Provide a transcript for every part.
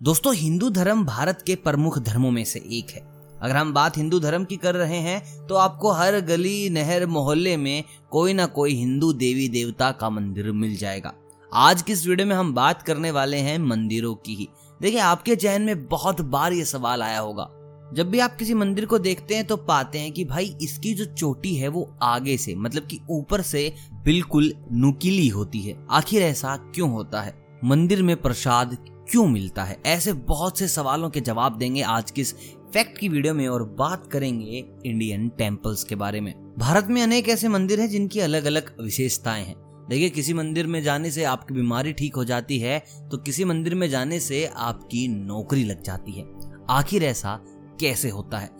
दोस्तों, हिंदू धर्म भारत के प्रमुख धर्मों में से एक है। अगर हम बात हिंदू धर्म की कर रहे हैं तो आपको हर गली, नहर, मोहल्ले में कोई ना कोई हिंदू देवी देवता का मंदिर मिल जाएगा। आज की इस वीडियो में हम बात करने वाले हैं मंदिरों की ही। देखिए, आपके जहन में बहुत बार ये सवाल आया होगा। जब भी आप किसी मंदिर को देखते हैं तो पाते हैं कि भाई, इसकी जो चोटी है, वो आगे से मतलब कि ऊपर से बिल्कुल नुकीली होती है। आखिर ऐसा क्यों होता है? मंदिर में प्रसाद क्यों मिलता है? ऐसे बहुत से सवालों के जवाब देंगे आज की इस फैक्ट की वीडियो में और बात करेंगे इंडियन टेम्पल्स के बारे में। भारत में अनेक ऐसे मंदिर हैं जिनकी अलग अलग विशेषताएँ हैं। देखिए, किसी मंदिर में जाने से आपकी बीमारी ठीक हो जाती है तो किसी मंदिर में जाने से आपकी नौकरी लग जाती है। आखिर ऐसा कैसे होता है?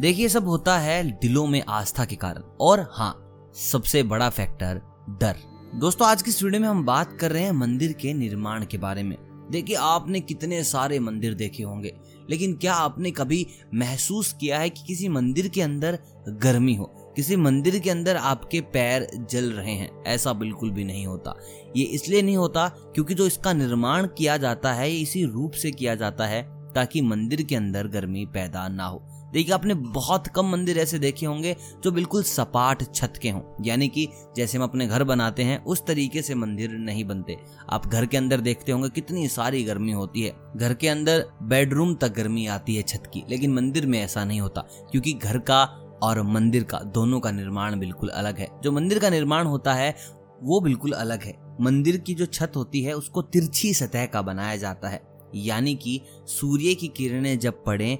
देखिए सब होता है दिलों में आस्था के कारण। और हाँ सबसे बड़ा फैक्टर डर। दोस्तों, आज की इस वीडियो में हम बात कर रहे हैं मंदिर के निर्माण के बारे में। देखिए, आपने कितने सारे मंदिर देखे होंगे, लेकिन क्या आपने कभी महसूस किया है कि किसी मंदिर के अंदर गर्मी हो? किसी मंदिर के अंदर आपके पैर जल रहे हैं? ऐसा बिल्कुल भी नहीं होता। ये इसलिए नहीं होता क्योंकि जो इसका निर्माण किया जाता है, ये इसी रूप से किया जाता है ताकि मंदिर के अंदर गर्मी पैदा ना हो। देखिए, आपने बहुत कम मंदिर ऐसे देखे होंगे जो बिल्कुल सपाट छत के हों। यानी कि जैसे हम अपने घर बनाते हैं, उस तरीके से मंदिर नहीं बनते। आप घर के अंदर देखते होंगे कितनी सारी गर्मी होती है। घर के अंदर बेडरूम तक गर्मी आती है छत की, लेकिन मंदिर में ऐसा नहीं होता, क्योंकि घर का और मंदिर का, दोनों का निर्माण बिल्कुल अलग है। जो मंदिर का निर्माण होता है, वो बिल्कुल अलग है। मंदिर की जो छत होती है, उसको तिरछी सतह का बनाया जाता है। यानी कि सूर्य की किरणें जब पड़े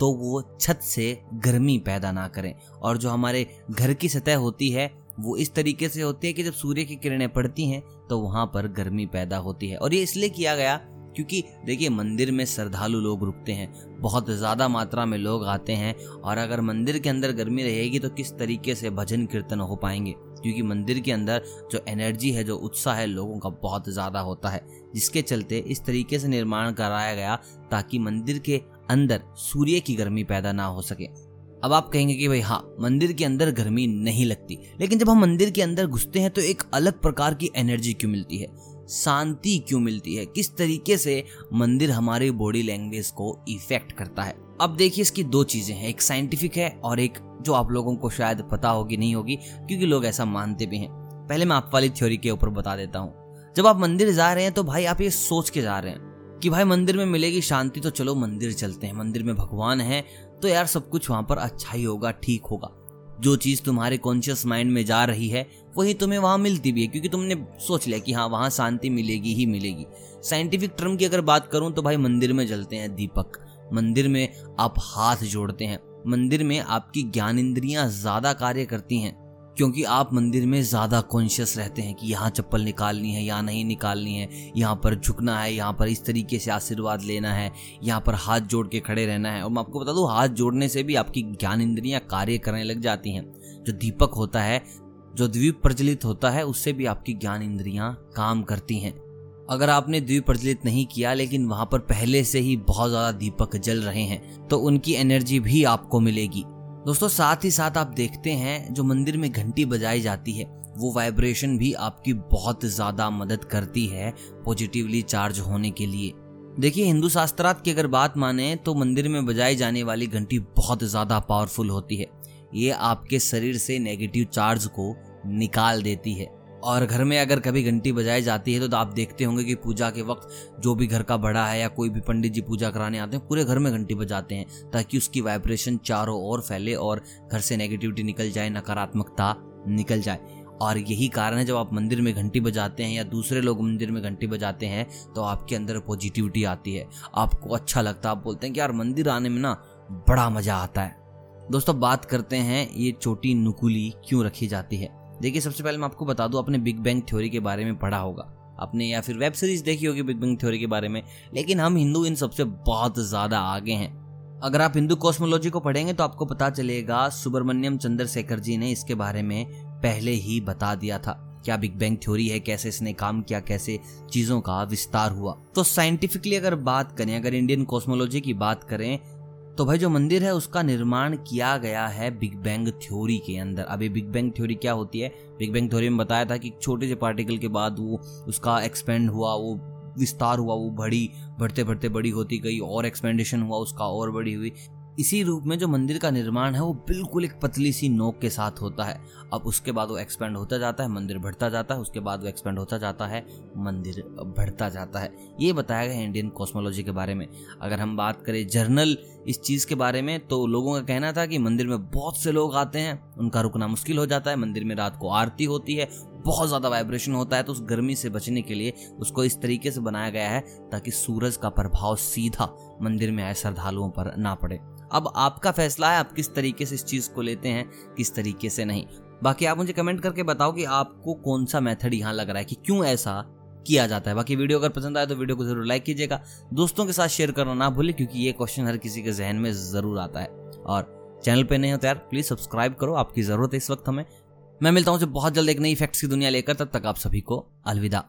तो वो छत से गर्मी पैदा ना करें। और जो हमारे घर की सतह होती है, वो इस तरीके से होती है कि जब सूर्य की किरणें पड़ती हैं तो वहाँ पर गर्मी पैदा होती है। और ये इसलिए किया गया क्योंकि देखिए, मंदिर में श्रद्धालु लोग रुकते हैं, बहुत ज़्यादा मात्रा में लोग आते हैं, और अगर मंदिर के अंदर गर्मी रहेगी तो किस तरीके से भजन कीर्तन हो पाएँगे? क्योंकि मंदिर के अंदर जो एनर्जी है, जो उत्साह है, लोगों का बहुत ज़्यादा होता है। जिसके चलते इस तरीके से निर्माण कराया गया ताकि मंदिर के अंदर सूर्य की गर्मी पैदा ना हो सके। अब आप कहेंगे कि भाई हाँ मंदिर के अंदर गर्मी नहीं लगती। लेकिन जब हम मंदिर के अंदर घुसते हैं तो एक अलग प्रकार की एनर्जी क्यों मिलती है? शांति क्यों मिलती है? किस तरीके से मंदिर हमारी बॉडी लैंग्वेज को इफ़ेक्ट करता है? अब देखिए इसकी दो चीज़ें हैं, एक साइंटिफिक है और एक जो आप लोगों को शायद पता होगी नहीं होगी, क्योंकि लोग ऐसा मानते भी हैं। पहले मैं आप वाली थ्योरी के ऊपर बता देता हूँ। जब आप मंदिर जा रहे हैं तो भाई आप ये सोच के जा रहे हैं। कि भाई मंदिर में मिलेगी शांति तो चलो मंदिर चलते हैं। मंदिर में भगवान है तो यार सब कुछ वहाँ पर अच्छा ही होगा, ठीक होगा। जो चीज़ तुम्हारे कॉन्शियस माइंड में जा रही है, वही तुम्हें वहाँ मिलती भी है, क्योंकि तुमने सोच लिया कि हाँ वहाँ शांति मिलेगी ही मिलेगी। साइंटिफिक टर्म की अगर बात करूँ तो भाई मंदिर में जलते हैं दीपक। मंदिर में आप हाथ जोड़ते हैं। मंदिर में आपकी ज्ञान इंद्रियाँ ज़्यादा कार्य करती हैं। क्योंकि आप मंदिर में ज़्यादा कॉन्शियस रहते हैं कि यहाँ चप्पल निकालनी है या नहीं निकालनी है, यहाँ पर झुकना है, यहाँ पर इस तरीके से आशीर्वाद लेना है, यहाँ पर हाथ जोड़ के खड़े रहना है। और मैं आपको बता दूँ, हाथ जोड़ने से भी आपकी ज्ञान इंद्रियाँ कार्य करने लग जाती हैं। जो दीपक होता है, जो द्वीप प्रज्वलित होता है, उससे भी आपकी ज्ञान इंद्रियाँ काम करती हैं। अगर आपने द्वीप प्रज्वलित नहीं किया, लेकिन वहाँ पर पहले से ही बहुत ज़्यादा दीपक जल रहे हैं तो उनकी एनर्जी भी आपको मिलेगी। दोस्तों, साथ ही साथ आप देखते हैं, जो मंदिर में घंटी बजाई जाती है, वो वाइब्रेशन भी आपकी बहुत ज़्यादा मदद करती है पॉजिटिवली चार्ज होने के लिए। देखिए, हिंदू शास्त्रार्थ की अगर बात माने तो मंदिर में बजाई जाने वाली घंटी बहुत ज़्यादा पावरफुल होती है। ये आपके शरीर से नेगेटिव चार्ज को निकाल देती है। और घर में अगर कभी घंटी बजाई जाती है तो आप देखते होंगे कि पूजा के वक्त जो भी घर का बड़ा है या कोई भी पंडित जी पूजा कराने आते हैं, पूरे घर में घंटी बजाते हैं ताकि उसकी वाइब्रेशन चारों ओर फैले और घर से नेगेटिविटी निकल जाए, नकारात्मकता निकल जाए। और यही कारण है जब आप मंदिर में घंटी बजाते हैं या दूसरे लोग मंदिर में घंटी बजाते हैं तो आपके अंदर पॉजिटिविटी आती है। आपको अच्छा लगता है, आप बोलते हैं कि यार मंदिर आने में ना बड़ा मज़ा आता है। दोस्तों, बात करते हैं ये छोटी नुकुली क्यों रखी जाती है? देखिए, सबसे पहले मैं आपको बता दूँ, आपने बिग बैंग थ्योरी के बारे में पढ़ा होगा। आपने या फिर वेब सीरीज़ देखी होगी बिग बैंग थ्योरी के बारे में, लेकिन हम हिंदू इन सबसे बहुत ज़्यादा आगे हैं। अगर आप हिंदू कॉस्मोलॉजी को पढ़ेंगे तो आपको पता चलेगा, सुब्रमण्यम चंद्रशेखर जी ने इसके बारे में पहले ही बता दिया था। क्या बिग बैंग थ्योरी है, कैसे इसने काम किया, कैसे चीज़ों का विस्तार हुआ? तो साइंटिफिकली अगर बात करें, अगर इंडियन कॉस्मोलॉजी की बात करें तो भाई जो मंदिर है उसका निर्माण किया गया है बिग बैंग थ्योरी के अंदर। अभी बिग बैंग थ्योरी क्या होती है? बिग बैंग थ्योरी में बताया था कि छोटे से पार्टिकल के बाद वो उसका एक्सपेंड हुआ, वो विस्तार हुआ, वो बड़ी बढ़ते बढ़ते बड़ी होती गई, और एक्सपेंडेशन हुआ, उसका और बड़ी हुई। इसी रूप में जो मंदिर का निर्माण है, वो बिल्कुल एक पतली सी नोक के साथ होता है। अब उसके बाद वो एक्सपेंड होता जाता है, मंदिर बढ़ता जाता है, उसके बाद वो एक्सपेंड होता जाता है, मंदिर बढ़ता जाता है। ये बताया गया इंडियन कॉस्मोलॉजी के बारे में। अगर हम बात करें जर्नल इस चीज़ के बारे में तो लोगों का कहना था कि मंदिर में बहुत से लोग आते हैं, उनका रुकना मुश्किल हो जाता है, मंदिर में रात को आरती होती है, बहुत ज़्यादा वाइब्रेशन होता है तो उस गर्मी से बचने के लिए उसको इस तरीके से बनाया गया है, ताकि सूरज का प्रभाव सीधा मंदिर में आए, श्रद्धालुओं पर ना पड़े। अब आपका फैसला है, आप किस तरीके से इस चीज़ को लेते हैं, किस तरीके से नहीं। बाकी आप मुझे कमेंट करके बताओ कि आपको कौन सा मेथड यहाँ लग रहा है कि क्यों ऐसा किया जाता है। बाकी वीडियो अगर पसंद आए तो वीडियो को ज़रूर लाइक कीजिएगा। दोस्तों के साथ शेयर करना ना भूलें, क्योंकि ये क्वेश्चन हर किसी के जहन में ज़रूर आता है। और चैनल पे नहीं हो तो यार, प्लीज़ सब्सक्राइब करो, आपकी ज़रूरत है इस वक्त हमें। मैं मिलता हूँ बहुत जल्द एक नई फैक्ट्स की दुनिया लेकर, तब तक आप सभी को अलविदा।